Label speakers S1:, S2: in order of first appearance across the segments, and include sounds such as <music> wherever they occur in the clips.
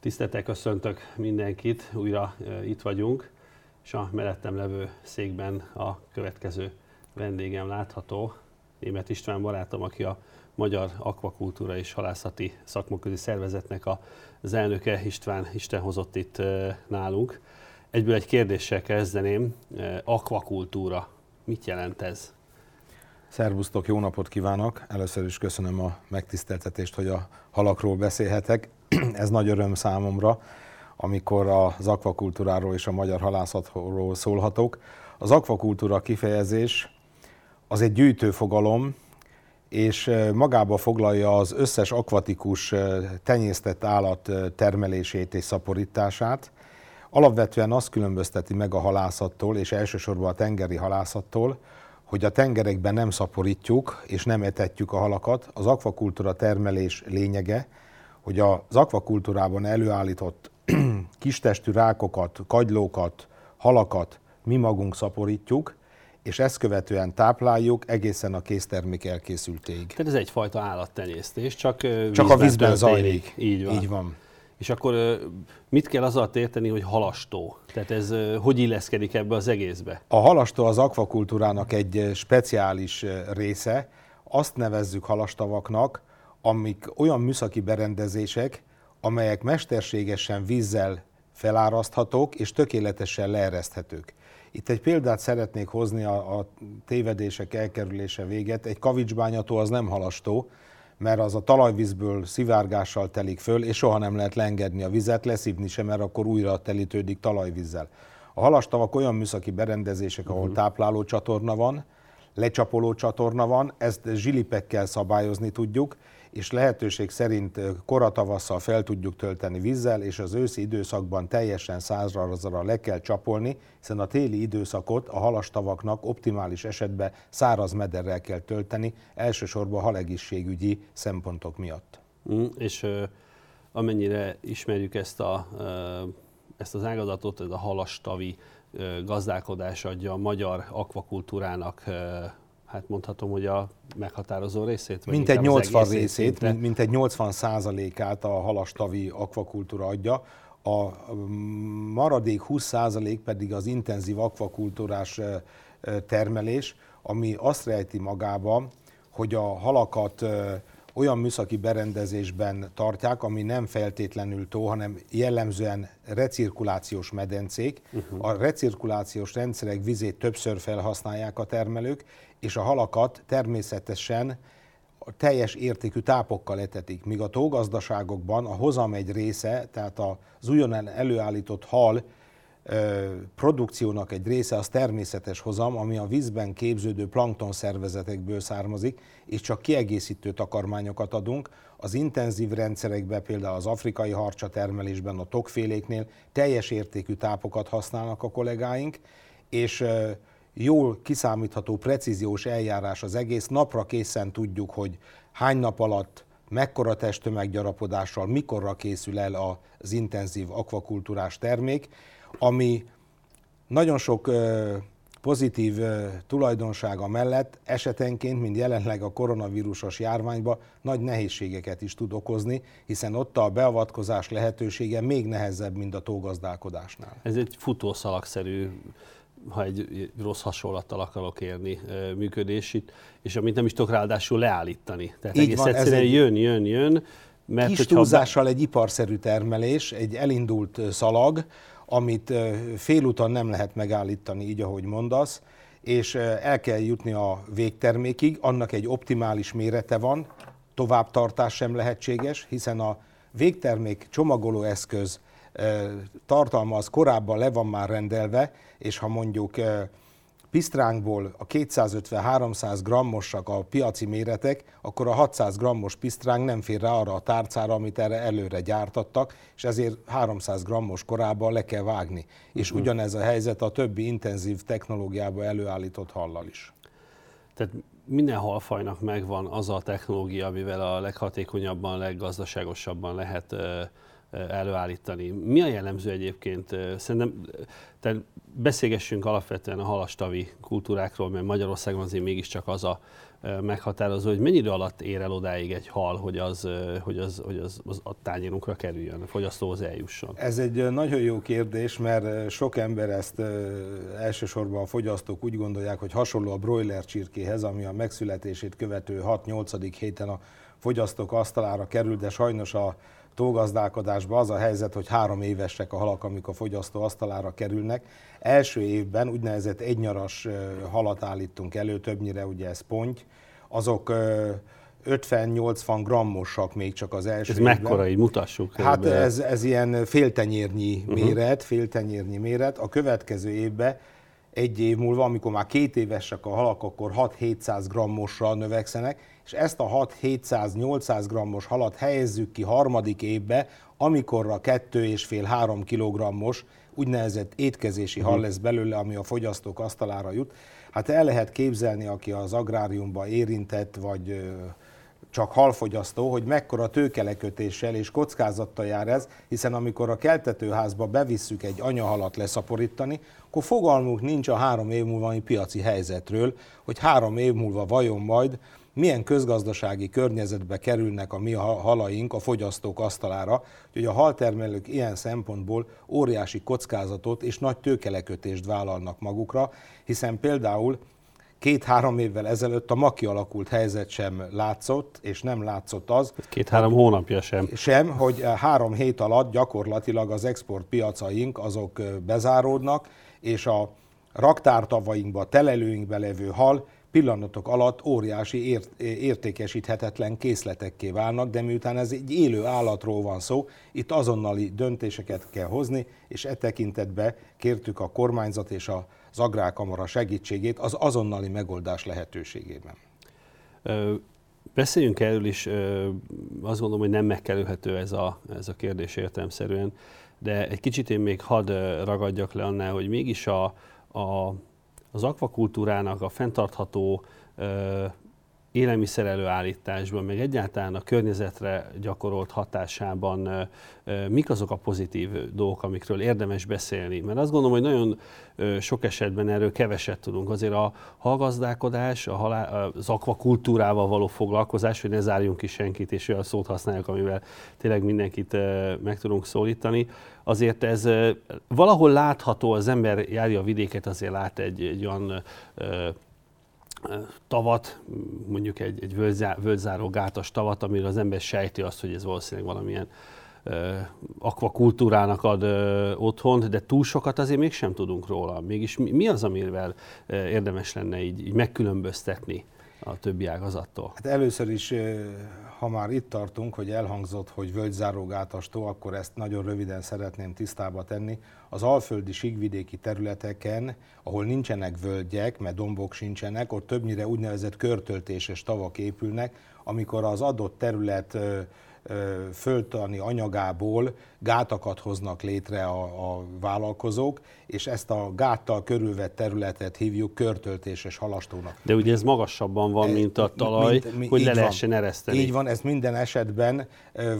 S1: Tiszteltel köszöntök mindenkit, újra itt vagyunk, és a mellettem levő székben a következő vendégem látható, Német István barátom, aki a Magyar Akvakultúra és Halászati Szakmaközi Szervezetnek az elnöke. István, Isten hozott itt nálunk. Egyből egy kérdéssel kezdeném. Akvakultúra, mit jelent ez?
S2: Szervusztok, jó napot kívánok! Először is köszönöm a megtiszteltetést, hogy a halakról beszélhetek. <clears throat> Ez nagy öröm számomra, amikor az akvakultúráról és a magyar halászatról szólhatok. Az akvakultúra kifejezés az egy gyűjtőfogalom, és magába foglalja az összes akvatikus tenyésztett állat termelését és szaporítását. Alapvetően azt különbözteti meg a halászattól, és elsősorban a tengeri halászattól, hogy a tengerekben nem szaporítjuk és nem etetjük a halakat. Az akvakultúra termelés lényege, hogy az akvakultúrában előállított <clears throat> kistestű rákokat, kagylókat, halakat mi magunk szaporítjuk, és ezt követően tápláljuk egészen a késztermék elkészültéig.
S1: Tehát ez egyfajta állattenyésztés, csak,
S2: csak a vízben zajlik.
S1: Így van.
S2: Így van.
S1: És akkor mit kell azzal érteni, hogy halastó? Tehát ez hogy illeszkedik ebbe az egészbe?
S2: A halastó az akvakultúrának egy speciális része. Azt nevezzük halastavaknak, amik olyan műszaki berendezések, amelyek mesterségesen vízzel feláraszthatók és tökéletesen leereszthetők. Itt egy példát szeretnék hozni a, a tévedések elkerülése véget. Egy kavicsbányató az nem halastó, mert az a talajvízből szivárgással telik föl, és soha nem lehet leengedni a vizet, leszívni sem, mert akkor újra telítődik talajvízzel. A halastavak olyan műszaki berendezések, ahol uh-huh. tápláló csatorna van, lecsapoló csatorna van, ezt zsilipekkel szabályozni tudjuk, és lehetőség szerint koratavasszal fel tudjuk tölteni vízzel, és az őszi időszakban teljesen százra le kell csapolni, hiszen a téli időszakot a halastavaknak optimális esetben száraz mederrel kell tölteni, elsősorban halegészségügyi szempontok miatt.
S1: Mm, és amennyire ismerjük ezt, a, ezt az ágazatot, ez a halastavi gazdálkodás adja a magyar akvakultúrának hát mondhatom, hogy a meghatározó részét?
S2: Mint egy 80 részét, mint, mint egy 80 százalékát a halastavi akvakultúra adja. A maradék 20 százalék pedig az intenzív akvakultúrás termelés, ami azt rejti magába, hogy a halakat olyan műszaki berendezésben tartják, ami nem feltétlenül tó, hanem jellemzően recirkulációs medencék. Uh-huh. A recirkulációs rendszerek vizét többször felhasználják a termelők, és a halakat természetesen teljes értékű tápokkal etetik, míg a tógazdaságokban a hozam egy része, tehát az újonnan előállított hal produkciónak egy része az természetes hozam, ami a vízben képződő plankton szervezetekből származik, és csak kiegészítő takarmányokat adunk. Az intenzív rendszerekben, például az afrikai harcsa termelésben, a tokféléknél teljes értékű tápokat használnak a kollégáink, és jól kiszámítható, precíziós eljárás az egész. Napra készen tudjuk, hogy hány nap alatt, mekkora testtömeggyarapodással, mikorra készül el az intenzív akvakultúrás termék, ami nagyon sok pozitív tulajdonsága mellett esetenként, mint jelenleg a koronavírusos járványban, nagy nehézségeket is tud okozni, hiszen ott a beavatkozás lehetősége még nehezebb, mint a tógazdálkodásnál.
S1: Ez egy futószalagszerű ha egy rossz hasonlattal akarok érni működését, és amit nem is tudok ráadásul leállítani. Tehát Így egész van, egyszerűen egy jön, jön, jön.
S2: Mert kis túlzással be... egy iparszerű termelés, egy elindult szalag, amit félúton nem lehet megállítani, így ahogy mondasz, és el kell jutni a végtermékig, annak egy optimális mérete van, továbbtartás sem lehetséges, hiszen a végtermék csomagoló eszköz tartalma az korábban le van már rendelve, és ha mondjuk pisztránkból a 250-300 grammosak a piaci méretek, akkor a 600 grammos pisztránk nem fér rá arra a tárcára, amit erre előre gyártattak, és ezért 300 grammos korában le kell vágni. És uh-huh. ugyanez a helyzet a többi intenzív technológiába előállított hallal is.
S1: Tehát minden halfajnak megvan az a technológia, amivel a leghatékonyabban, leggazdaságosabban lehet előállítani. Mi a jellemző egyébként? Szerintem te beszélgessünk alapvetően a halastavi kultúrákról, mert Magyarországon azért mégiscsak az a meghatározó, hogy mennyi idő alatt ér el odáig egy hal, hogy az, hogy az, hogy az, az a tányérunkra kerüljön, a fogyasztóhoz eljusson?
S2: Ez egy nagyon jó kérdés, mert sok ember ezt elsősorban a fogyasztók úgy gondolják, hogy hasonló a broiler csirkéhez, ami a megszületését követő 6-8. héten a fogyasztók asztalára kerül, de sajnos a tógazdálkodásban az a helyzet, hogy három évesek a halak, amik a fogyasztó asztalára kerülnek. Első évben úgynevezett egynyaras halat állítunk elő, többnyire ugye ez ponty, azok 50-80 grammosak még csak az első
S1: Ez
S2: évben.
S1: mekkora, így mutassuk?
S2: Hát ez, ez ilyen féltenyérnyi uh-huh. méret, féltenyérnyi méret. A következő évben egy év múlva, amikor már két évesek a halak, akkor 6-700 grammosra növekszenek, és ezt a 6-700-800 grammos halat helyezzük ki harmadik évbe, amikorra 2,5-3 kilogrammos úgynevezett étkezési hal mhm. lesz belőle, ami a fogyasztók asztalára jut. Hát el lehet képzelni, aki az agráriumban érintett, vagy csak halfogyasztó, hogy mekkora tőkelekötéssel és kockázattal jár ez, hiszen amikor a keltetőházba bevisszük egy anyahalat leszaporítani, akkor fogalmunk nincs a három év múlva piaci helyzetről, hogy három év múlva vajon majd milyen közgazdasági környezetbe kerülnek a mi halaink a fogyasztók asztalára, hogy a haltermelők ilyen szempontból óriási kockázatot és nagy tőkelekötést vállalnak magukra, hiszen például két-három évvel ezelőtt a maki alakult helyzet sem látszott, és nem látszott az.
S1: Két-három hónapja sem.
S2: Sem, hogy három hét alatt gyakorlatilag az exportpiacaink azok bezáródnak, és a raktártavainkba, telelőinkbe levő hal pillanatok alatt óriási ért, értékesíthetetlen készletekké válnak, de miután ez egy élő állatról van szó, itt azonnali döntéseket kell hozni, és e tekintetben kértük a kormányzat és az agrárkamara segítségét az azonnali megoldás lehetőségében.
S1: Beszéljünk erről is, azt gondolom, hogy nem megkerülhető ez a, ez a kérdés értelmszerűen, de egy kicsit én még hadd ragadjak le annál, hogy mégis a, a az akvakultúrának a fenntartható élelmiszer előállításban, meg egyáltalán a környezetre gyakorolt hatásában mik azok a pozitív dolgok, amikről érdemes beszélni. Mert azt gondolom, hogy nagyon sok esetben erről keveset tudunk. Azért a hallgazdálkodás, a halál, az akvakultúrával való foglalkozás, hogy ne zárjunk ki senkit, és olyan szót használjuk, amivel tényleg mindenkit meg tudunk szólítani, azért ez valahol látható, az ember járja a vidéket, azért lát egy, egy olyan tavat, mondjuk egy, egy völgyzáró gátas tavat, amire az ember sejti azt, hogy ez valószínűleg valamilyen akvakultúrának ad otthont, de túl sokat azért mégsem tudunk róla. Mégis mi, mi az, amivel érdemes lenne így, így megkülönböztetni a többi ágazattól?
S2: Hát először is, ha már itt tartunk, hogy elhangzott, hogy völgyzárógátastó, akkor ezt nagyon röviden szeretném tisztába tenni. Az alföldi síkvidéki területeken, ahol nincsenek völgyek, mert dombok sincsenek, ott többnyire úgynevezett körtöltéses tavak épülnek, amikor az adott terület földtani anyagából gátakat hoznak létre a, a vállalkozók, és ezt a gáttal körülvett területet hívjuk körtöltéses halastónak.
S1: De ugye ez magasabban van, mint a talaj, mint, mint, hogy le lehessen ereszteni.
S2: Így van, ezt minden esetben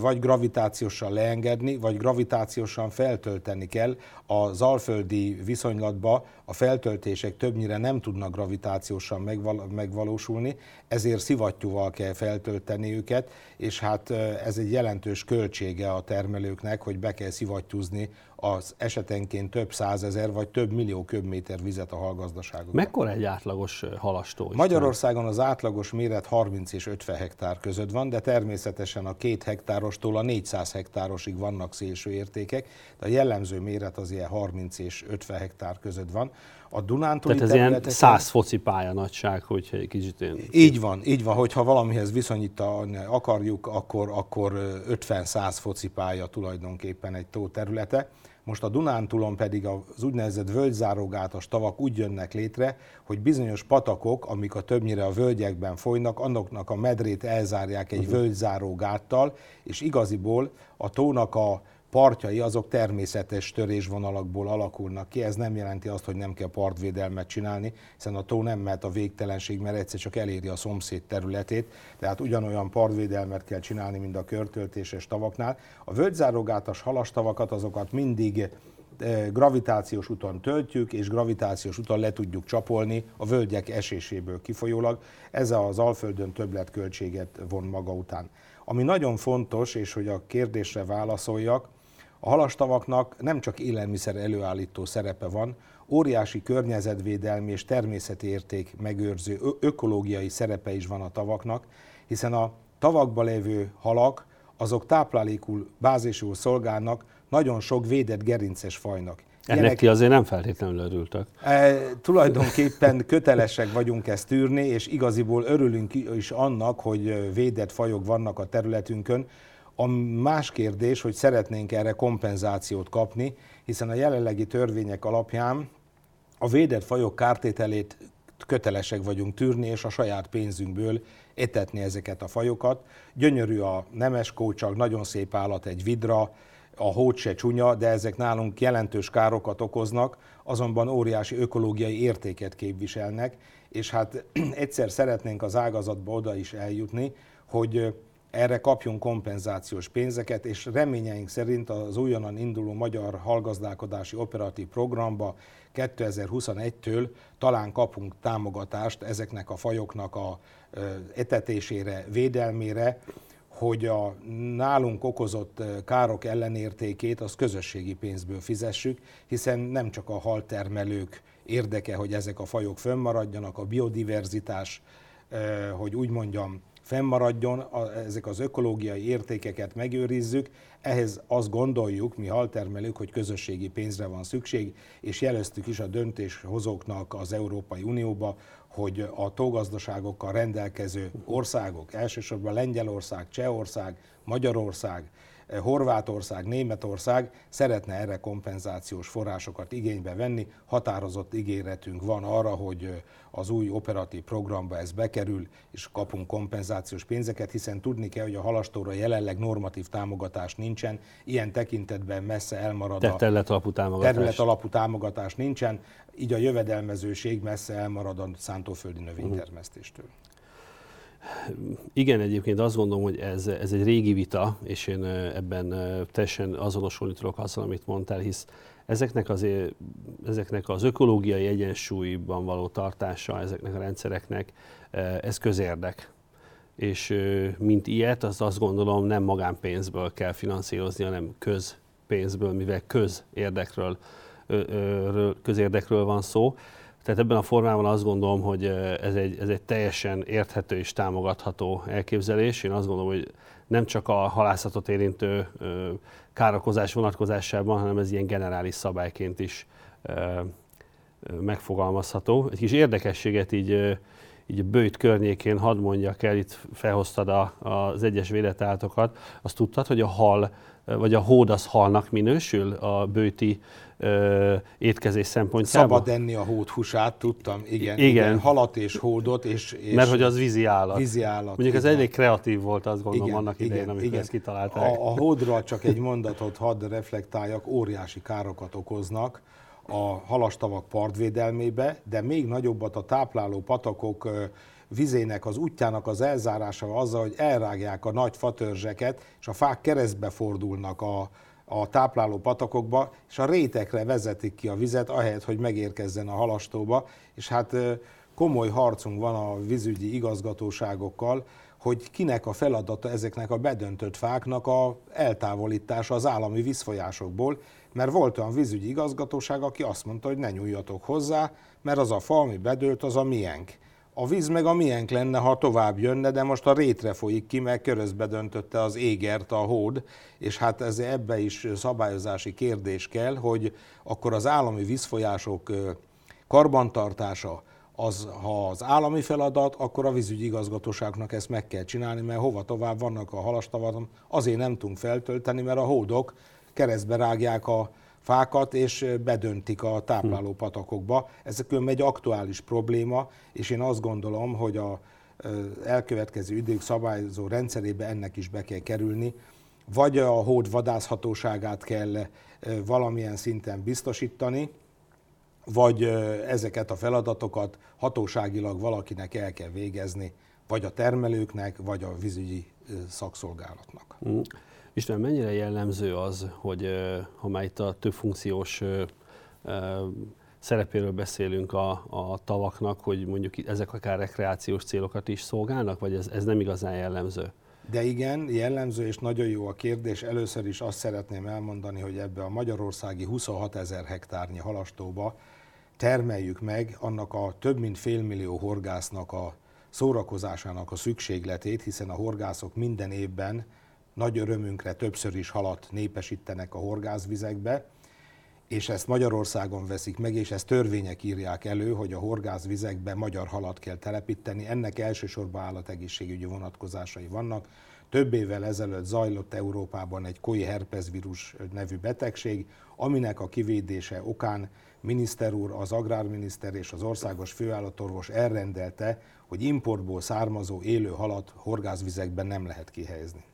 S2: vagy gravitációsan leengedni, vagy gravitációsan feltölteni kell. Az alföldi viszonylatban a feltöltések többnyire nem tudnak gravitációsan megval- megvalósulni, ezért szivattyúval kell feltölteni őket, és hát ez egy jelentős költsége a termelőknek, hogy be kell szivattyúzni az esetenként több százezer vagy több millió köbméter vizet a hallgazdaságokban.
S1: Mekkora egy átlagos halastó?
S2: Magyarországon az átlagos méret 30 és 50 hektár között van, de természetesen a két hektárostól a 400 hektárosig vannak szélső értékek, de a jellemző méret az ilyen 30 és 50 hektár között van.
S1: A Dunántúli Tehát ez ilyen 100 foci pálya nagyság, hogyha egy kicsit én...
S2: Így van, így van, hogyha valamihez viszonyítani akarjuk, akkor, akkor 50-100 foci pálya tulajdonképpen egy tó területe. Most a Dunántúlon pedig az úgynevezett völgyzárógátas tavak úgy jönnek létre, hogy bizonyos patakok, amik a többnyire a völgyekben folynak, annoknak a medrét elzárják egy uh-huh. völgyzárógáttal, és igaziból a tónak a partjai azok természetes törésvonalakból alakulnak ki. Ez nem jelenti azt, hogy nem kell partvédelmet csinálni, hiszen a tó nem mehet a végtelenség, mert egyszer csak eléri a szomszéd területét. Tehát ugyanolyan partvédelmet kell csinálni, mint a körtöltéses tavaknál. A völgyzárogátas halastavakat azokat mindig gravitációs úton töltjük, és gravitációs úton le tudjuk csapolni a völgyek eséséből kifolyólag. Ez az Alföldön többletköltséget von maga után. Ami nagyon fontos, és hogy a kérdésre válaszoljak, a halastavaknak nem csak élelmiszer előállító szerepe van, óriási környezetvédelmi és természeti érték megőrző ökológiai szerepe is van a tavaknak, hiszen a tavakba lévő halak azok táplálékul, bázisul szolgálnak nagyon sok védett gerinces fajnak.
S1: Ennek Ilyenek, ti azért nem feltétlenül örültek.
S2: E, tulajdonképpen <laughs> kötelesek vagyunk ezt tűrni, és igaziból örülünk is annak, hogy védett fajok vannak a területünkön. A más kérdés, hogy szeretnénk erre kompenzációt kapni, hiszen a jelenlegi törvények alapján a védett fajok kártételét kötelesek vagyunk tűrni, és a saját pénzünkből etetni ezeket a fajokat. Gyönyörű a nemes kócsak, nagyon szép állat, egy vidra, a hót se csúnya, de ezek nálunk jelentős károkat okoznak, azonban óriási ökológiai értéket képviselnek, és hát <clears throat> egyszer szeretnénk az ágazatba oda is eljutni, hogy erre kapjunk kompenzációs pénzeket, és reményeink szerint az újonnan induló magyar hallgazdálkodási operatív programba 2021-től talán kapunk támogatást ezeknek a fajoknak a etetésére, védelmére, hogy a nálunk okozott károk ellenértékét az közösségi pénzből fizessük, hiszen nem csak a haltermelők érdeke, hogy ezek a fajok fönnmaradjanak, a biodiverzitás, hogy úgy mondjam, fennmaradjon, ezek az ökológiai értékeket megőrizzük, ehhez azt gondoljuk, mi haltermelők, hogy közösségi pénzre van szükség, és jeleztük is a döntéshozóknak az Európai Unióba, hogy a tógazdaságokkal rendelkező országok, elsősorban Lengyelország, Csehország, Magyarország, Horvátország, Németország szeretne erre kompenzációs forrásokat igénybe venni. Határozott ígéretünk van arra, hogy az új operatív programba ez bekerül, és kapunk kompenzációs pénzeket, hiszen tudni kell, hogy a halastóra jelenleg normatív támogatás nincsen, ilyen tekintetben messze elmarad
S1: a terület alapú támogatás.
S2: terület alapú támogatás nincsen, így a jövedelmezőség messze elmarad a szántóföldi növénytermesztéstől.
S1: Igen, egyébként azt gondolom, hogy ez, ez egy régi vita, és én ebben teljesen azonosulni tudok azzal, amit mondtál, hisz ezeknek az, ezeknek az ökológiai egyensúlyban való tartása ezeknek a rendszereknek, ez közérdek. És mint ilyet, az azt gondolom nem magánpénzből kell finanszírozni, hanem közpénzből, mivel közérdekről, közérdekről van szó. Tehát ebben a formában azt gondolom, hogy ez egy, ez egy teljesen érthető és támogatható elképzelés. Én azt gondolom, hogy nem csak a halászatot érintő károkozás vonatkozásában, hanem ez ilyen generális szabályként is megfogalmazható. Egy kis érdekességet így, így bőjt környékén hadd mondjak el, itt felhoztad a, az egyes védetállatokat. Azt tudtad, hogy a hal, vagy a hód az halnak minősül a bőti ö, étkezés szempontjából.
S2: Szabad enni a hód húsát, tudtam, igen, igen. igen. Halat és hódot. És, és
S1: Mert hogy az vízi állat.
S2: Vízi állat.
S1: Mondjuk ez elég kreatív volt, azt gondolom, igen, annak idején, amikor igen. ezt kitalálták.
S2: A, a hódra csak egy mondatot hadd reflektáljak, óriási károkat okoznak a halastavak partvédelmébe, de még nagyobbat a tápláló patakok vizének az útjának az elzárása azzal, hogy elrágják a nagy fatörzseket, és a fák keresztbe fordulnak a, a tápláló patakokba, és a rétekre vezetik ki a vizet, ahelyett, hogy megérkezzen a halastóba, és hát komoly harcunk van a vízügyi igazgatóságokkal, hogy kinek a feladata ezeknek a bedöntött fáknak a eltávolítása az állami vízfolyásokból, mert volt olyan vízügyi igazgatóság, aki azt mondta, hogy ne nyúljatok hozzá, mert az a fa, ami bedőlt, az a miénk. A víz meg a miénk lenne, ha tovább jönne, de most a rétre folyik ki, mert körözbe döntötte az égert a hód, és hát ez ebbe is szabályozási kérdés kell, hogy akkor az állami vízfolyások karbantartása, az, ha az állami feladat, akkor a vízügyi igazgatóságnak ezt meg kell csinálni, mert hova tovább vannak a halastavaton, azért nem tudunk feltölteni, mert a hódok keresztbe rágják a fákat, és bedöntik a tápláló patakokba. Ez egy aktuális probléma, és én azt gondolom, hogy a elkövetkező idők szabályozó rendszerébe ennek is be kell kerülni, vagy a hód vadászhatóságát kell valamilyen szinten biztosítani, vagy ezeket a feladatokat hatóságilag valakinek el kell végezni, vagy a termelőknek, vagy a vízügyi szakszolgálatnak. Mm.
S1: István, mennyire jellemző az, hogy ha már itt a több funkciós szerepéről beszélünk a, a tavaknak, hogy mondjuk ezek akár rekreációs célokat is szolgálnak, vagy ez, ez nem igazán jellemző?
S2: De igen, jellemző és nagyon jó a kérdés. Először is azt szeretném elmondani, hogy ebbe a magyarországi 26 ezer hektárnyi halastóba termeljük meg annak a több mint félmillió horgásznak a szórakozásának a szükségletét, hiszen a horgászok minden évben nagy örömünkre többször is halat népesítenek a horgászvizekbe, és ezt Magyarországon veszik meg, és ezt törvények írják elő, hogy a horgászvizekbe magyar halat kell telepíteni. Ennek elsősorban állategészségügyi vonatkozásai vannak. Több évvel ezelőtt zajlott Európában egy koi herpesvírus nevű betegség, aminek a kivédése okán miniszter úr, az agrárminiszter és az országos főállatorvos elrendelte, hogy importból származó élő halat horgászvizekben nem lehet kihelyezni.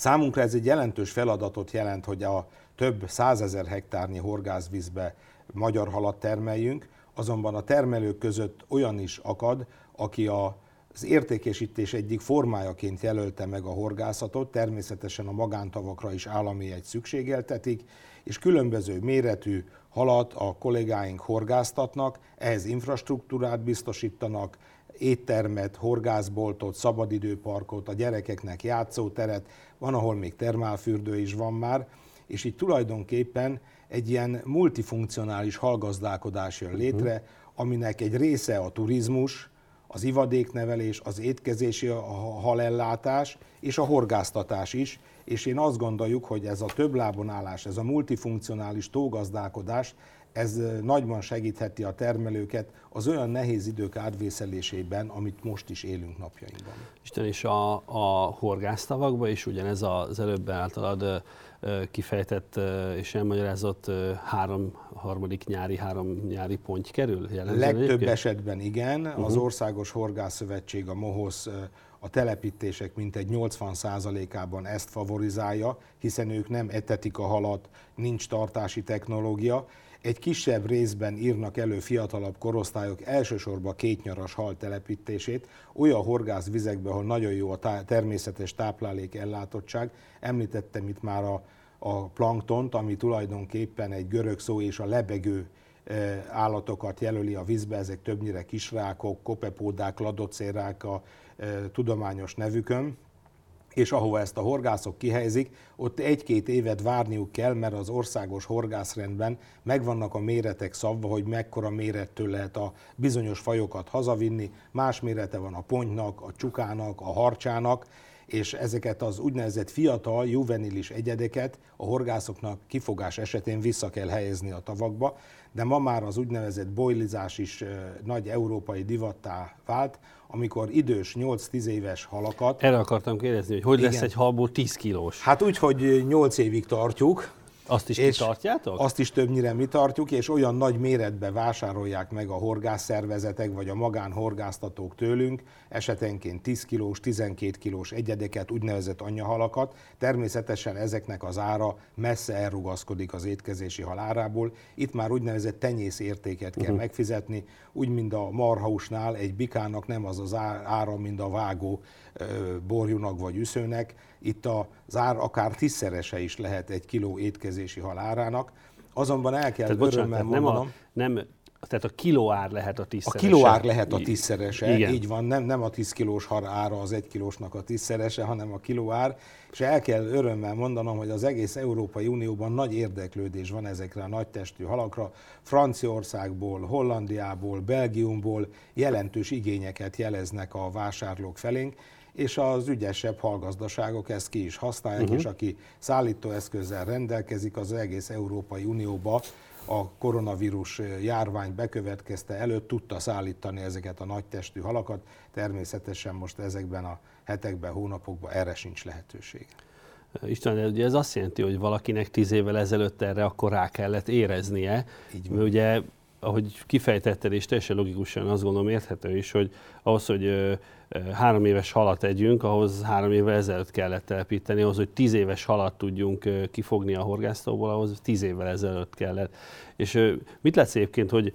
S2: Számunkra ez egy jelentős feladatot jelent, hogy a több százezer hektárnyi horgászvízbe magyar halat termeljünk, azonban a termelők között olyan is akad, aki a az értékesítés egyik formájaként jelölte meg a horgászatot, természetesen a magántavakra is állami egy szükségeltetik, és különböző méretű halat a kollégáink horgáztatnak, ehhez infrastruktúrát biztosítanak, éttermet, horgászboltot, szabadidőparkot, a gyerekeknek játszóteret, van, ahol még termálfürdő is van már, és így tulajdonképpen egy ilyen multifunkcionális hallgazdálkodás jön létre, aminek egy része a turizmus, az ivadéknevelés, az étkezési a halellátás és a horgáztatás is, és én azt gondoljuk, hogy ez a többlábon állás, ez a multifunkcionális tógazdálkodás, ez nagyban segítheti a termelőket az olyan nehéz idők átvészelésében, amit most is élünk napjainkban.
S1: Isten is a, a horgásztavakba is ugyanez az előbb általad kifejtett és elmagyarázott három harmadik nyári, három nyári pont kerül?
S2: Legtöbb egyébként? esetben igen. Uh-huh. Az Országos Horgászszövetség, a MOHOSZ a telepítések mintegy 80%-ában ezt favorizálja, hiszen ők nem etetik a halat, nincs tartási technológia, egy kisebb részben írnak elő fiatalabb korosztályok elsősorban kétnyaras hal telepítését, olyan horgászvizekbe, ahol nagyon jó a természetes táplálék ellátottság. Említettem itt már a, a planktont, ami tulajdonképpen egy görög szó és a lebegő e, állatokat jelöli a vízbe, ezek többnyire kisrákok, kopepódák, ladocérák a e, tudományos nevükön és ahova ezt a horgászok kihelyezik, ott egy-két évet várniuk kell, mert az országos horgászrendben megvannak a méretek szabva, hogy mekkora mérettől lehet a bizonyos fajokat hazavinni, más mérete van a pontynak, a csukának, a harcsának, és ezeket az úgynevezett fiatal, juvenilis egyedeket a horgászoknak kifogás esetén vissza kell helyezni a tavakba, de ma már az úgynevezett bojlizás is nagy európai divattá vált, amikor idős 8-10 éves halakat...
S1: Erre akartam kérdezni, hogy hogy igen, lesz egy halból 10 kilós?
S2: Hát úgy, hogy 8 évig tartjuk,
S1: azt is és tartjátok?
S2: Azt is többnyire mi tartjuk, és olyan nagy méretbe vásárolják meg a horgászszervezetek, vagy a magánhorgáztatók tőlünk, esetenként 10 kilós, 12 kilós egyedeket, úgynevezett anyahalakat. Természetesen ezeknek az ára messze elrugaszkodik az étkezési halárából. Itt már úgynevezett tenyész értéket kell uh-huh. megfizetni, úgy, mint a marhausnál egy bikának nem az az ára, mint a vágó borjúnak vagy üszőnek. Itt az ár akár tízszerese is lehet egy kiló étkezési halárának. Azonban el kell Tehát, bocsánat, mondanom...
S1: Nem, a, nem tehát a kilóár lehet a tízszerese.
S2: A kilóár lehet a tízszerese, Igen. így van, nem, nem a tíz kilós har ára az egy kilósnak a tízszerese, hanem a kilóár. És el kell örömmel mondanom, hogy az egész Európai Unióban nagy érdeklődés van ezekre a nagy testű halakra. Franciaországból, Hollandiából, Belgiumból jelentős igényeket jeleznek a vásárlók felénk, és az ügyesebb hallgazdaságok ezt ki is használják, uh-huh. és aki szállítóeszközzel rendelkezik, az egész Európai Unióba a koronavírus járvány bekövetkezte előtt tudta szállítani ezeket a nagy testű halakat. Természetesen most ezekben a hetekben, hónapokban erre sincs lehetőség.
S1: István, de ugye ez azt jelenti, hogy valakinek tíz évvel ezelőtt erre akkor rá kellett éreznie. Így mert ugye, ahogy kifejtetted, és teljesen logikusan azt gondolom érthető is, hogy ahhoz, hogy három éves halat együnk, ahhoz három évvel ezelőtt kellett telepíteni, ahhoz, hogy tíz éves halat tudjunk kifogni a horgásztóból, ahhoz tíz évvel ezelőtt kellett. És mit látsz egyébként, hogy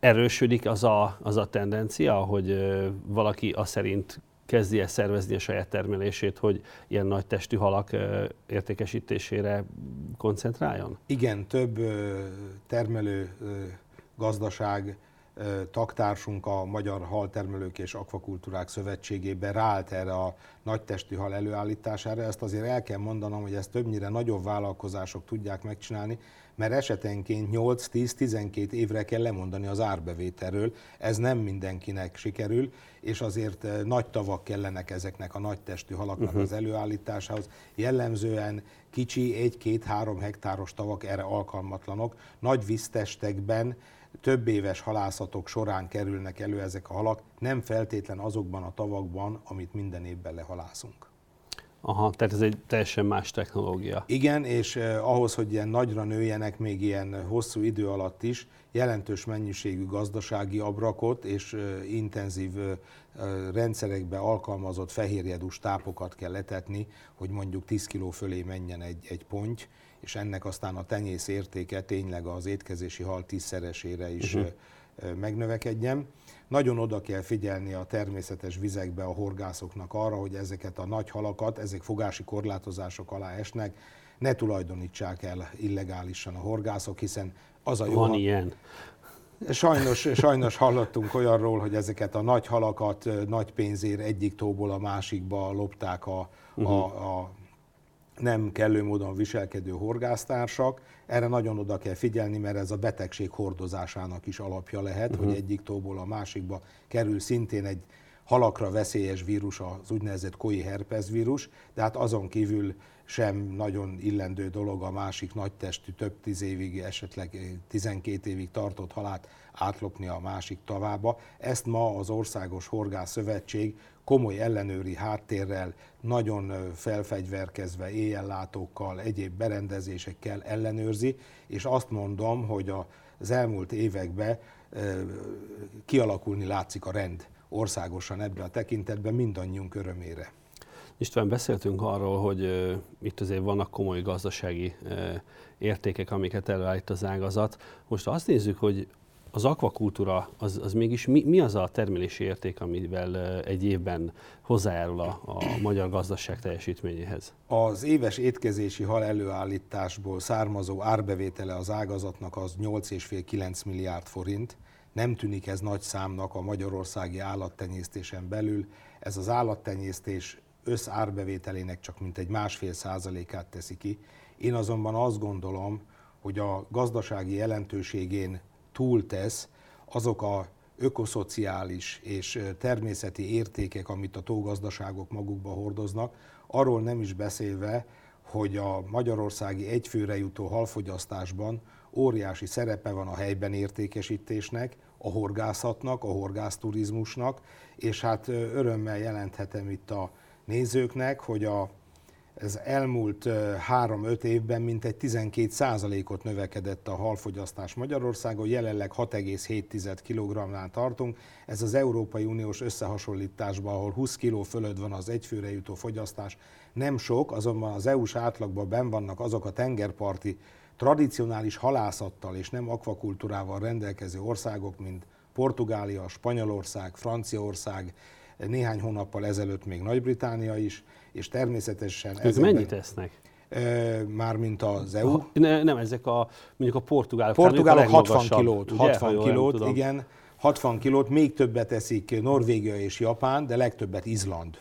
S1: erősödik az a, az a tendencia, hogy valaki azt szerint kezdi el szervezni a saját termelését, hogy ilyen nagy testű halak értékesítésére koncentráljon?
S2: Igen, több termelő gazdaság taktársunk a Magyar Haltermelők és Akvakultúrák Szövetségében ráállt erre a nagytestű hal előállítására. Ezt azért el kell mondanom, hogy ezt többnyire nagyobb vállalkozások tudják megcsinálni, mert esetenként 8-10-12 évre kell lemondani az árbevételről. Ez nem mindenkinek sikerül, és azért nagy tavak kellenek ezeknek a nagytestű halaknak uh-huh. az előállításához. Jellemzően kicsi, 1-2-3 hektáros tavak erre alkalmatlanok. Nagy víztestekben több éves halászatok során kerülnek elő ezek a halak, nem feltétlen azokban a tavakban, amit minden évben lehalászunk.
S1: Aha, tehát ez egy teljesen más technológia.
S2: Igen, és eh, ahhoz, hogy ilyen nagyra nőjenek még ilyen hosszú idő alatt is, jelentős mennyiségű gazdasági abrakot és eh, intenzív eh, rendszerekbe alkalmazott fehérjedús tápokat kell letetni, hogy mondjuk 10 kg fölé menjen egy, egy ponty, és ennek aztán a tenyész értéke tényleg az étkezési hal tízszeresére is uh-huh. megnövekedjen. Nagyon oda kell figyelni a természetes vizekbe a horgászoknak arra, hogy ezeket a nagy halakat, ezek fogási korlátozások alá esnek, ne tulajdonítsák el illegálisan a horgászok, hiszen az a jó...
S1: Van ilyen.
S2: Sajnos, sajnos hallottunk olyanról, hogy ezeket a nagy halakat nagy pénzért egyik tóból a másikba lopták a, uh-huh. a, mhm. a nem kellő módon viselkedő horgásztársak. Erre nagyon oda kell figyelni, mert ez a betegség hordozásának is alapja lehet, uh-huh. hogy egyik tóból a másikba kerül szintén egy halakra veszélyes vírus, az úgynevezett koi herpes vírus, de hát azon kívül sem nagyon illendő dolog a másik nagytestű, több tíz évig, esetleg 12 évig tartott halát átlopni a másik tavába. Ezt ma az Országos Horgász Szövetség komoly ellenőri háttérrel, nagyon felfegyverkezve, éjjellátókkal, egyéb berendezésekkel ellenőrzi, és azt mondom, hogy az elmúlt években kialakulni látszik a rend országosan ebben a tekintetben mindannyiunk örömére.
S1: István, beszéltünk arról, hogy uh, itt azért vannak komoly gazdasági értékek, amiket előállít az ágazat. Most azt nézzük, hogy az akvakultúra, az, az mégis mi, mi az a termelési érték, amivel egy évben hozzájárul a, a magyar gazdaság teljesítményéhez?
S2: Az éves étkezési hal előállításból származó árbevétele az ágazatnak az 8,5-9 milliárd forint. Nem tűnik ez nagy számnak a magyarországi állattenyésztésen belül. Ez az állattenyésztés összárbevételének csak mintegy másfél százalékát teszi ki. Én azonban azt gondolom, hogy a gazdasági jelentőségén túltesz azok a ökoszociális és természeti értékek, amit a tógazdaságok magukba hordoznak, arról nem is beszélve, hogy a magyarországi egyfőre jutó halfogyasztásban óriási szerepe van a helyben értékesítésnek, a horgászatnak, a horgászturizmusnak, és hát örömmel jelenthetem itt a nézőknek, hogy a ez elmúlt 3-5 évben mintegy 12 ot növekedett a halfogyasztás Magyarországon, jelenleg 6,7 kg-nál tartunk. Ez az Európai Uniós összehasonlításban, ahol 20 kg fölött van az egyfőre jutó fogyasztás, nem sok, azonban az EU-s átlagban ben vannak azok a tengerparti tradicionális halászattal és nem akvakultúrával rendelkező országok, mint Portugália, Spanyolország, Franciaország, néhány hónappal ezelőtt még Nagy-Británia is, és természetesen...
S1: Ők ezekben, mennyit esznek?
S2: Mármint az EU? Ha,
S1: ne, nem, ezek a, mondjuk a portugálok.
S2: Portugálok 60 kilót, ugye, 60 kilót, igen. 60 kilót, még többet eszik Norvégia és Japán, de legtöbbet Izland.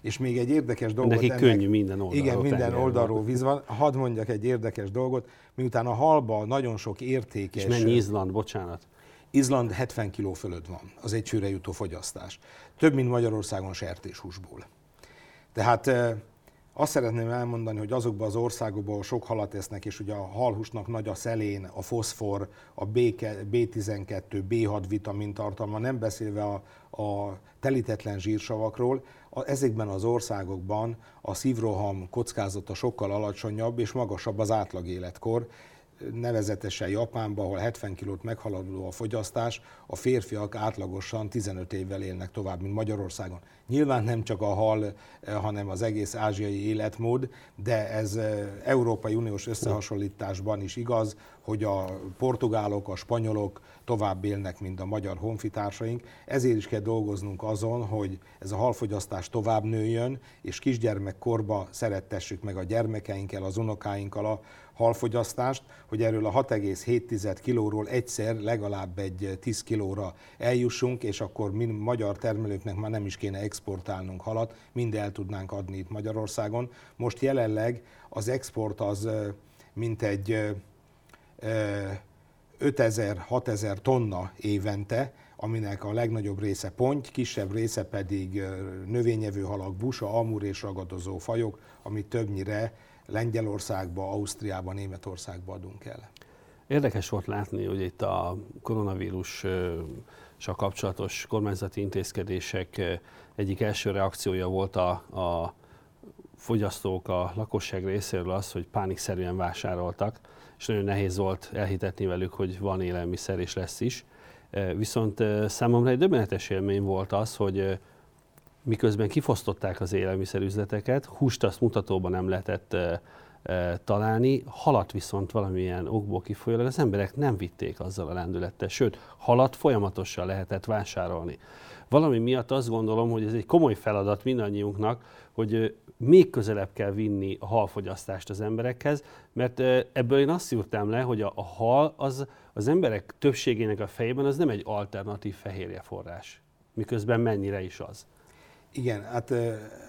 S2: És még egy érdekes dolgot...
S1: Neki ennek, könnyű minden oldalról.
S2: Igen, minden oldalról víz van. Hadd mondjak egy érdekes dolgot. Miután a halba nagyon sok értékes...
S1: És mennyi Izland, bocsánat?
S2: Izland 70 kiló fölött van, az egy csőre jutó fogyasztás. Több, mint Magyarországon sertéshúsból. Tehát azt szeretném elmondani, hogy azokban az országokban, ahol sok halat esznek, és ugye a halhúsnak nagy a szelén, a foszfor, a B12, B6 vitamin tartalma, nem beszélve a, a telítetlen zsírsavakról, ezekben az országokban a szívroham kockázata sokkal alacsonyabb és magasabb az átlag életkor, nevezetesen Japánban, ahol 70 kilót meghaladó a fogyasztás, a férfiak átlagosan 15 évvel élnek tovább, mint Magyarországon. Nyilván nem csak a hal, hanem az egész ázsiai életmód, de ez Európai Uniós összehasonlításban is igaz, hogy a portugálok, a spanyolok tovább élnek, mint a magyar honfitársaink. Ezért is kell dolgoznunk azon, hogy ez a halfogyasztás tovább nőjön, és kisgyermekkorba szerettessük meg a gyermekeinkkel, az unokáinkkal a halfogyasztást, hogy erről a 6,7 kilóról egyszer legalább egy 10 kilóra eljussunk, és akkor mi magyar termelőknek már nem is kéne exportálnunk halat, mind el tudnánk adni itt Magyarországon. Most jelenleg az export az mintegy 5000-6000 tonna évente, aminek a legnagyobb része ponty, kisebb része pedig növényevő halak, busa, amur és ragadozó fajok, amit többnyire Lengyelországba, Ausztriába, Németországba adunk el.
S1: Érdekes volt látni, hogy itt a koronavírus kapcsolatos kormányzati intézkedések egyik első reakciója volt a, a fogyasztók, a lakosság részéről az, hogy pánikszerűen vásároltak, és nagyon nehéz volt elhitetni velük, hogy van élelmiszer és lesz is. Viszont számomra egy döbbenetes élmény volt az, hogy miközben kifosztották az élelmiszerüzleteket, húst azt mutatóban nem lehetett találni, halat viszont valamilyen okból kifolyólag az emberek nem vitték azzal a lendülettel, sőt, halat folyamatosan lehetett vásárolni. Valami miatt azt gondolom, hogy ez egy komoly feladat mindannyiunknak, hogy még közelebb kell vinni a halfogyasztást az emberekhez, mert ebből én azt szűrtem le, hogy a, a hal az az emberek többségének a fejében az nem egy alternatív fehérjeforrás, miközben mennyire is az.
S2: Igen, hát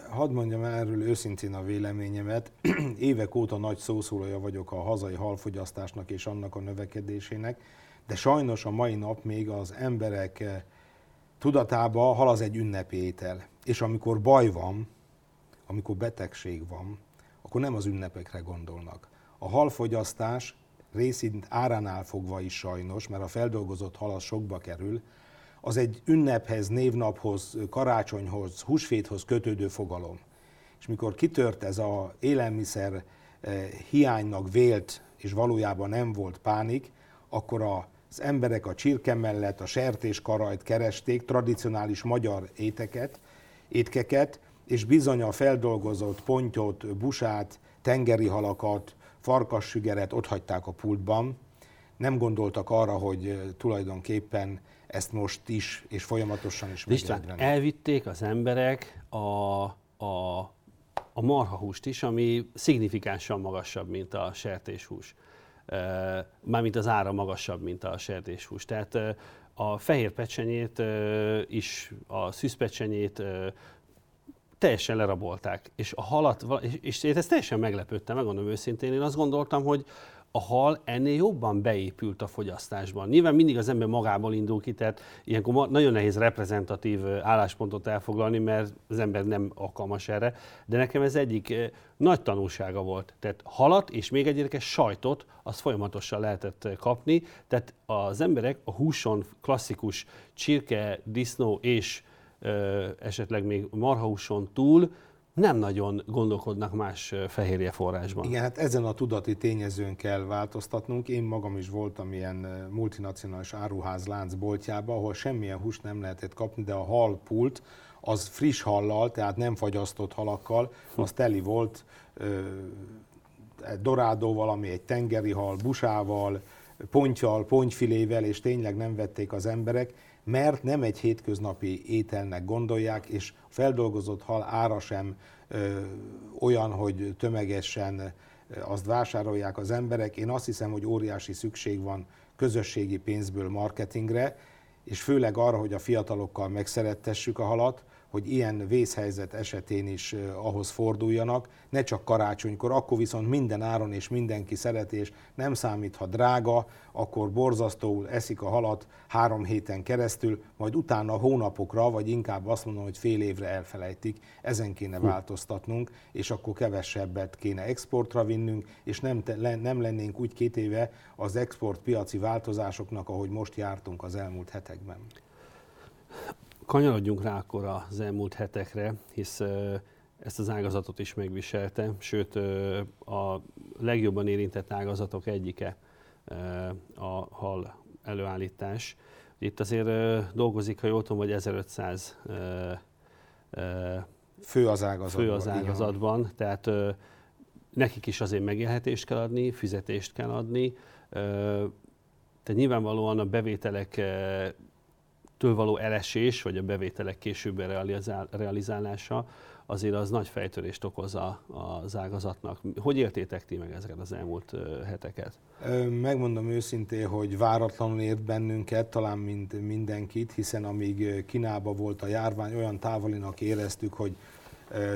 S2: hadd mondjam erről őszintén a véleményemet. <clears throat> Évek óta nagy szószólója vagyok a hazai halfogyasztásnak és annak a növekedésének, de sajnos a mai nap még az emberek tudatában hal az egy ünnepétel. És amikor baj van, amikor betegség van, akkor nem az ünnepekre gondolnak. A halfogyasztás részint áránál fogva is sajnos, mert a feldolgozott hal az sokba kerül, az egy ünnephez, névnaphoz, karácsonyhoz, húsvéthoz kötődő fogalom. És mikor kitört ez a élelmiszer eh, hiánynak vélt, és valójában nem volt pánik, akkor az emberek a csirke mellett a sertéskarajt keresték, tradicionális magyar éteket, étkeket, és bizony a feldolgozott pontyot, busát, tengeri halakat, farkassügeret ott hagyták a pultban. Nem gondoltak arra, hogy eh, tulajdonképpen ezt most is, és folyamatosan is
S1: István, elvitték az emberek a, a, a marhahúst is, ami szignifikánsan magasabb, mint a sertéshús. Mármint az ára magasabb, mint a sertéshús. Tehát a fehér pecsenyét is, a szűzpecsenyét teljesen lerabolták. És a halat, és, és én ezt teljesen meglepődtem, megmondom őszintén, én azt gondoltam, hogy a hal ennél jobban beépült a fogyasztásban. Nyilván mindig az ember magából indul ki, tehát ilyenkor nagyon nehéz reprezentatív álláspontot elfoglalni, mert az ember nem alkalmas erre, de nekem ez egyik nagy tanulsága volt. Tehát halat és még egy érdekes sajtot, azt folyamatosan lehetett kapni, tehát az emberek a húson klasszikus csirke, disznó és ö, esetleg még marhahúson túl nem nagyon gondolkodnak más fehérje forrásban.
S2: Igen, hát ezen a tudati tényezőn kell változtatnunk. Én magam is voltam ilyen multinacionális áruház lánc boltjában, ahol semmilyen húst nem lehetett kapni, de a halpult az friss hallal, tehát nem fagyasztott halakkal, az teli volt dorádóval, ami egy tengeri hal, busával, pontyal, pontyfilével, és tényleg nem vették az emberek mert nem egy hétköznapi ételnek gondolják, és feldolgozott hal ára sem ö, olyan, hogy tömegesen azt vásárolják az emberek. Én azt hiszem, hogy óriási szükség van közösségi pénzből marketingre, és főleg arra, hogy a fiatalokkal megszerettessük a halat, hogy ilyen vészhelyzet esetén is ahhoz forduljanak, ne csak karácsonykor, akkor viszont minden áron és mindenki szereti, és nem számít, ha drága, akkor borzasztóul eszik a halat három héten keresztül, majd utána hónapokra, vagy inkább azt mondom, hogy fél évre elfelejtik, ezen kéne változtatnunk, és akkor kevesebbet kéne exportra vinnünk, és nem, nem lennénk úgy két éve az exportpiaci változásoknak, ahogy most jártunk az elmúlt hetekben.
S1: Kanyarodjunk rá akkor az elmúlt hetekre, hisz ezt az ágazatot is megviselte, sőt a legjobban érintett ágazatok egyike a hal előállítás. Itt azért dolgozik, ha jól tudom, hogy 1500
S2: fő az ágazatban.
S1: Fő az ágazatban, tehát nekik is azért megélhetést kell adni, fizetést kell adni. Tehát nyilvánvalóan a bevételek től való elesés, vagy a bevételek később realizálása, azért az nagy fejtörést okoz az ágazatnak. Hogy értétek ti meg ezeket az elmúlt heteket?
S2: Megmondom őszintén, hogy váratlanul ért bennünket, talán mint mindenkit, hiszen amíg Kínába volt a járvány, olyan távolinak éreztük, hogy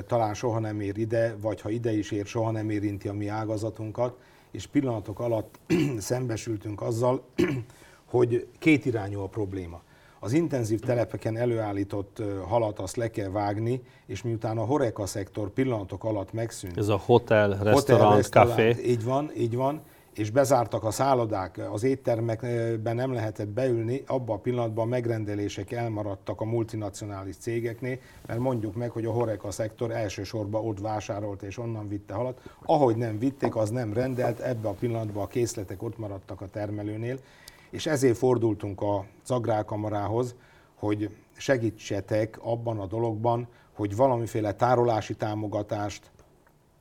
S2: talán soha nem ér ide, vagy ha ide is ér, soha nem érinti a mi ágazatunkat, és pillanatok alatt <clears throat> szembesültünk azzal, <clears throat> hogy kétirányú a probléma. Az intenzív telepeken előállított halat azt le kell vágni, és miután a horeka szektor pillanatok alatt megszűnt.
S1: Ez a hotel, restaurant, café.
S2: Így van, így van és bezártak a szállodák, az éttermekben nem lehetett beülni, abban a pillanatban a megrendelések elmaradtak a multinacionális cégeknél, mert mondjuk meg, hogy a Horeca szektor elsősorban ott vásárolt és onnan vitte halat. Ahogy nem vitték, az nem rendelt, ebbe a pillanatban a készletek ott maradtak a termelőnél, és ezért fordultunk a Agrárkamarához, hogy segítsetek abban a dologban, hogy valamiféle tárolási támogatást,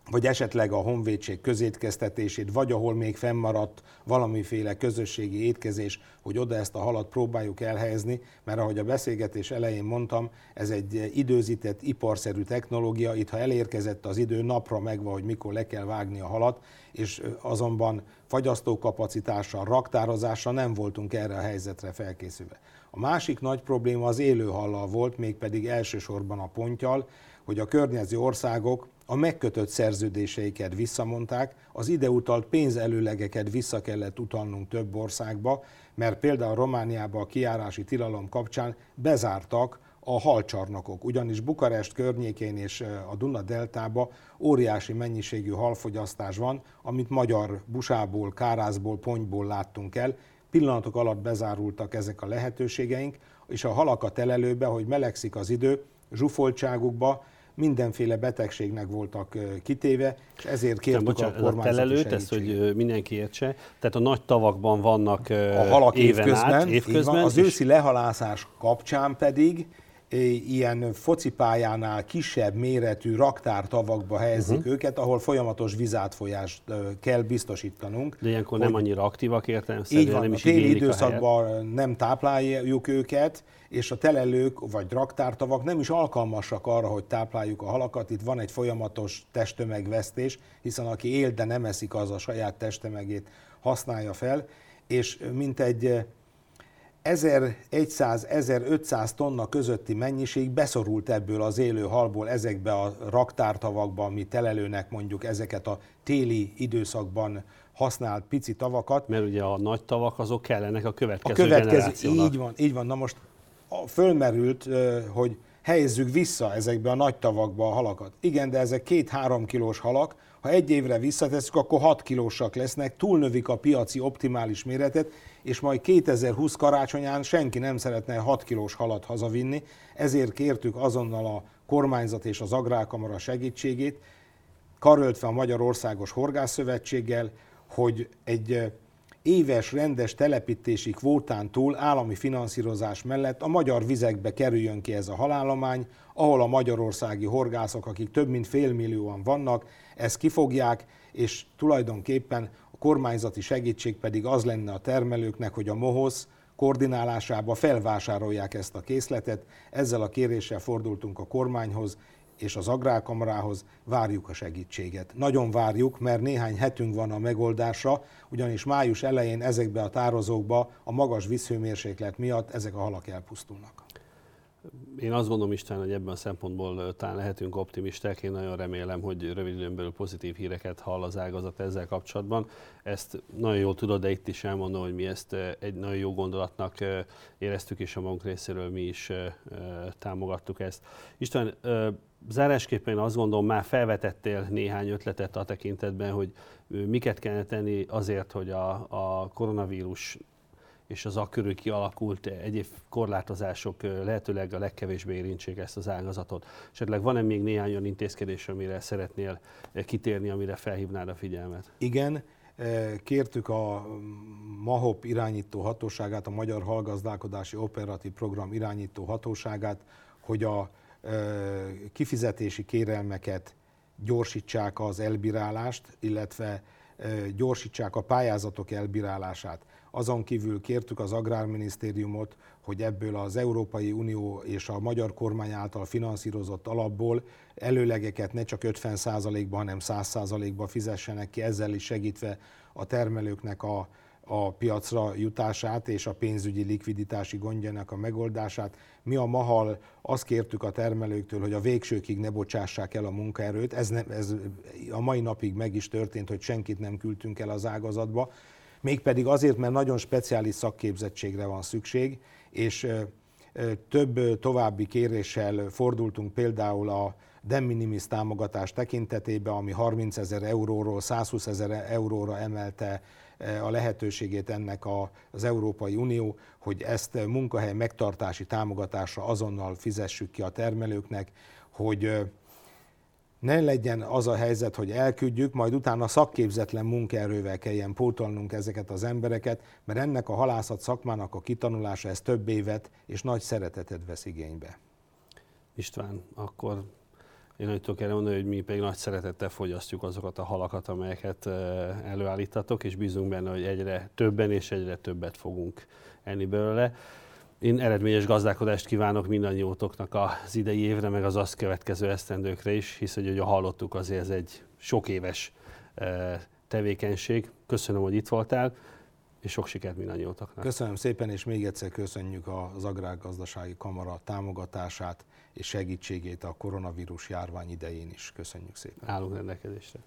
S2: vagy esetleg a honvédség közétkeztetését, vagy ahol még fennmaradt valamiféle közösségi étkezés, hogy oda ezt a halat próbáljuk elhelyezni, mert ahogy a beszélgetés elején mondtam, ez egy időzített, iparszerű technológia, itt ha elérkezett az idő, napra megvan, hogy mikor le kell vágni a halat, és azonban fagyasztókapacitással, raktározással nem voltunk erre a helyzetre felkészülve. A másik nagy probléma az élőhallal volt, mégpedig elsősorban a pontjal, hogy a környező országok a megkötött szerződéseiket visszamondták, az ideutalt pénzelőlegeket vissza kellett utalnunk több országba, mert például Romániában a kiárási tilalom kapcsán bezártak a halcsarnokok, ugyanis Bukarest környékén és a Duna deltába óriási mennyiségű halfogyasztás van, amit magyar busából, kárászból, ponyból láttunk el. Pillanatok alatt bezárultak ezek a lehetőségeink, és a halakat elelőbe, hogy melegszik az idő, zsúfoltságukba mindenféle betegségnek voltak kitéve, és ezért kértük bocsánat, a kormányzati
S1: a telelőt, ezt, hogy mindenki értse, tehát a nagy tavakban vannak a halak éven évközben, át, évközben
S2: van, az őszi lehalászás kapcsán pedig ilyen focipályánál kisebb méretű raktártavakba helyezik uh-huh. őket, ahol folyamatos vizátfolyást kell biztosítanunk.
S1: De ilyenkor nem annyira aktívak értelemszerűen,
S2: így van,
S1: nem is
S2: a téli időszakban nem tápláljuk őket, és a telelők vagy raktártavak nem is alkalmasak arra, hogy tápláljuk a halakat. Itt van egy folyamatos testtömegvesztés, hiszen aki él, de nem eszik, az a saját testtömegét használja fel, és mint egy 1100-1500 tonna közötti mennyiség beszorult ebből az élő halból ezekbe a raktártavakba, ami telelőnek mondjuk ezeket a téli időszakban használt pici tavakat.
S1: Mert ugye a nagy tavak azok kellenek a következő, a következő generációnak.
S2: Így van, így van. Na most fölmerült, hogy helyezzük vissza ezekbe a nagy tavakba a halakat. Igen, de ezek két-három kilós halak, ha egy évre visszatesszük, akkor 6 kilósak lesznek, túlnövik a piaci optimális méretet, és majd 2020 karácsonyán senki nem szeretne 6 kilós halat hazavinni, ezért kértük azonnal a kormányzat és az Agrárkamara segítségét, karöltve a Magyarországos Horgászszövetséggel, hogy egy éves rendes telepítési kvótán túl állami finanszírozás mellett a magyar vizekbe kerüljön ki ez a halállomány, ahol a magyarországi horgászok, akik több mint félmillióan vannak, ezt kifogják, és tulajdonképpen kormányzati segítség pedig az lenne a termelőknek, hogy a MOHOSZ koordinálásába felvásárolják ezt a készletet. Ezzel a kéréssel fordultunk a kormányhoz, és az agrárkamarához várjuk a segítséget. Nagyon várjuk, mert néhány hetünk van a megoldásra, ugyanis május elején ezekbe a tározókba a magas vízhőmérséklet miatt ezek a halak elpusztulnak.
S1: Én azt gondolom Isten, hogy ebben a szempontból talán lehetünk optimisták. Én nagyon remélem, hogy rövid időn belül pozitív híreket hall az ágazat ezzel kapcsolatban. Ezt nagyon jól tudod, de itt is elmondom, hogy mi ezt egy nagyon jó gondolatnak éreztük, és a magunk részéről mi is támogattuk ezt. István, zárásképpen azt gondolom, már felvetettél néhány ötletet a tekintetben, hogy miket kellene tenni azért, hogy a, a koronavírus és az akkörül kialakult egyéb korlátozások lehetőleg a legkevésbé érintsék ezt az ágazatot. Esetleg van-e még néhány olyan intézkedés, amire szeretnél kitérni, amire felhívnád a figyelmet?
S2: Igen, kértük a MAHOP irányító hatóságát, a Magyar Hallgazdálkodási Operatív Program irányító hatóságát, hogy a kifizetési kérelmeket gyorsítsák az elbírálást, illetve gyorsítsák a pályázatok elbírálását. Azon kívül kértük az Agrárminisztériumot, hogy ebből az Európai Unió és a magyar kormány által finanszírozott alapból előlegeket ne csak 50%-ban, hanem 100%-ban fizessenek ki, ezzel is segítve a termelőknek a, a piacra jutását és a pénzügyi likviditási gondjának a megoldását. Mi a Mahal azt kértük a termelőktől, hogy a végsőkig ne bocsássák el a munkaerőt. Ez, ne, ez a mai napig meg is történt, hogy senkit nem küldtünk el az ágazatba. Mégpedig azért, mert nagyon speciális szakképzettségre van szükség, és több további kéréssel fordultunk például a de minimis támogatás tekintetében, ami 30 ezer euróról 120 ezer euróra emelte a lehetőségét ennek az Európai Unió, hogy ezt munkahely megtartási támogatásra azonnal fizessük ki a termelőknek, hogy ne legyen az a helyzet, hogy elküldjük, majd utána szakképzetlen munkaerővel kelljen pótolnunk ezeket az embereket, mert ennek a halászat szakmának a kitanulása ez több évet és nagy szeretetet vesz igénybe.
S1: István, akkor én hogy tudok erre mondani, hogy mi pedig nagy szeretettel fogyasztjuk azokat a halakat, amelyeket előállítatok, és bízunk benne, hogy egyre többen és egyre többet fogunk enni belőle. Én eredményes gazdálkodást kívánok mindannyiótoknak az idei évre, meg az azt következő esztendőkre is, hisz hogy, hogy hallottuk, azért ez egy sok éves tevékenység. Köszönöm, hogy itt voltál, és sok sikert mindannyiótoknak.
S2: Köszönöm szépen, és még egyszer köszönjük az Agrárgazdasági Kamara támogatását és segítségét a koronavírus járvány idején is. Köszönjük szépen.
S1: Állunk rendelkezésre.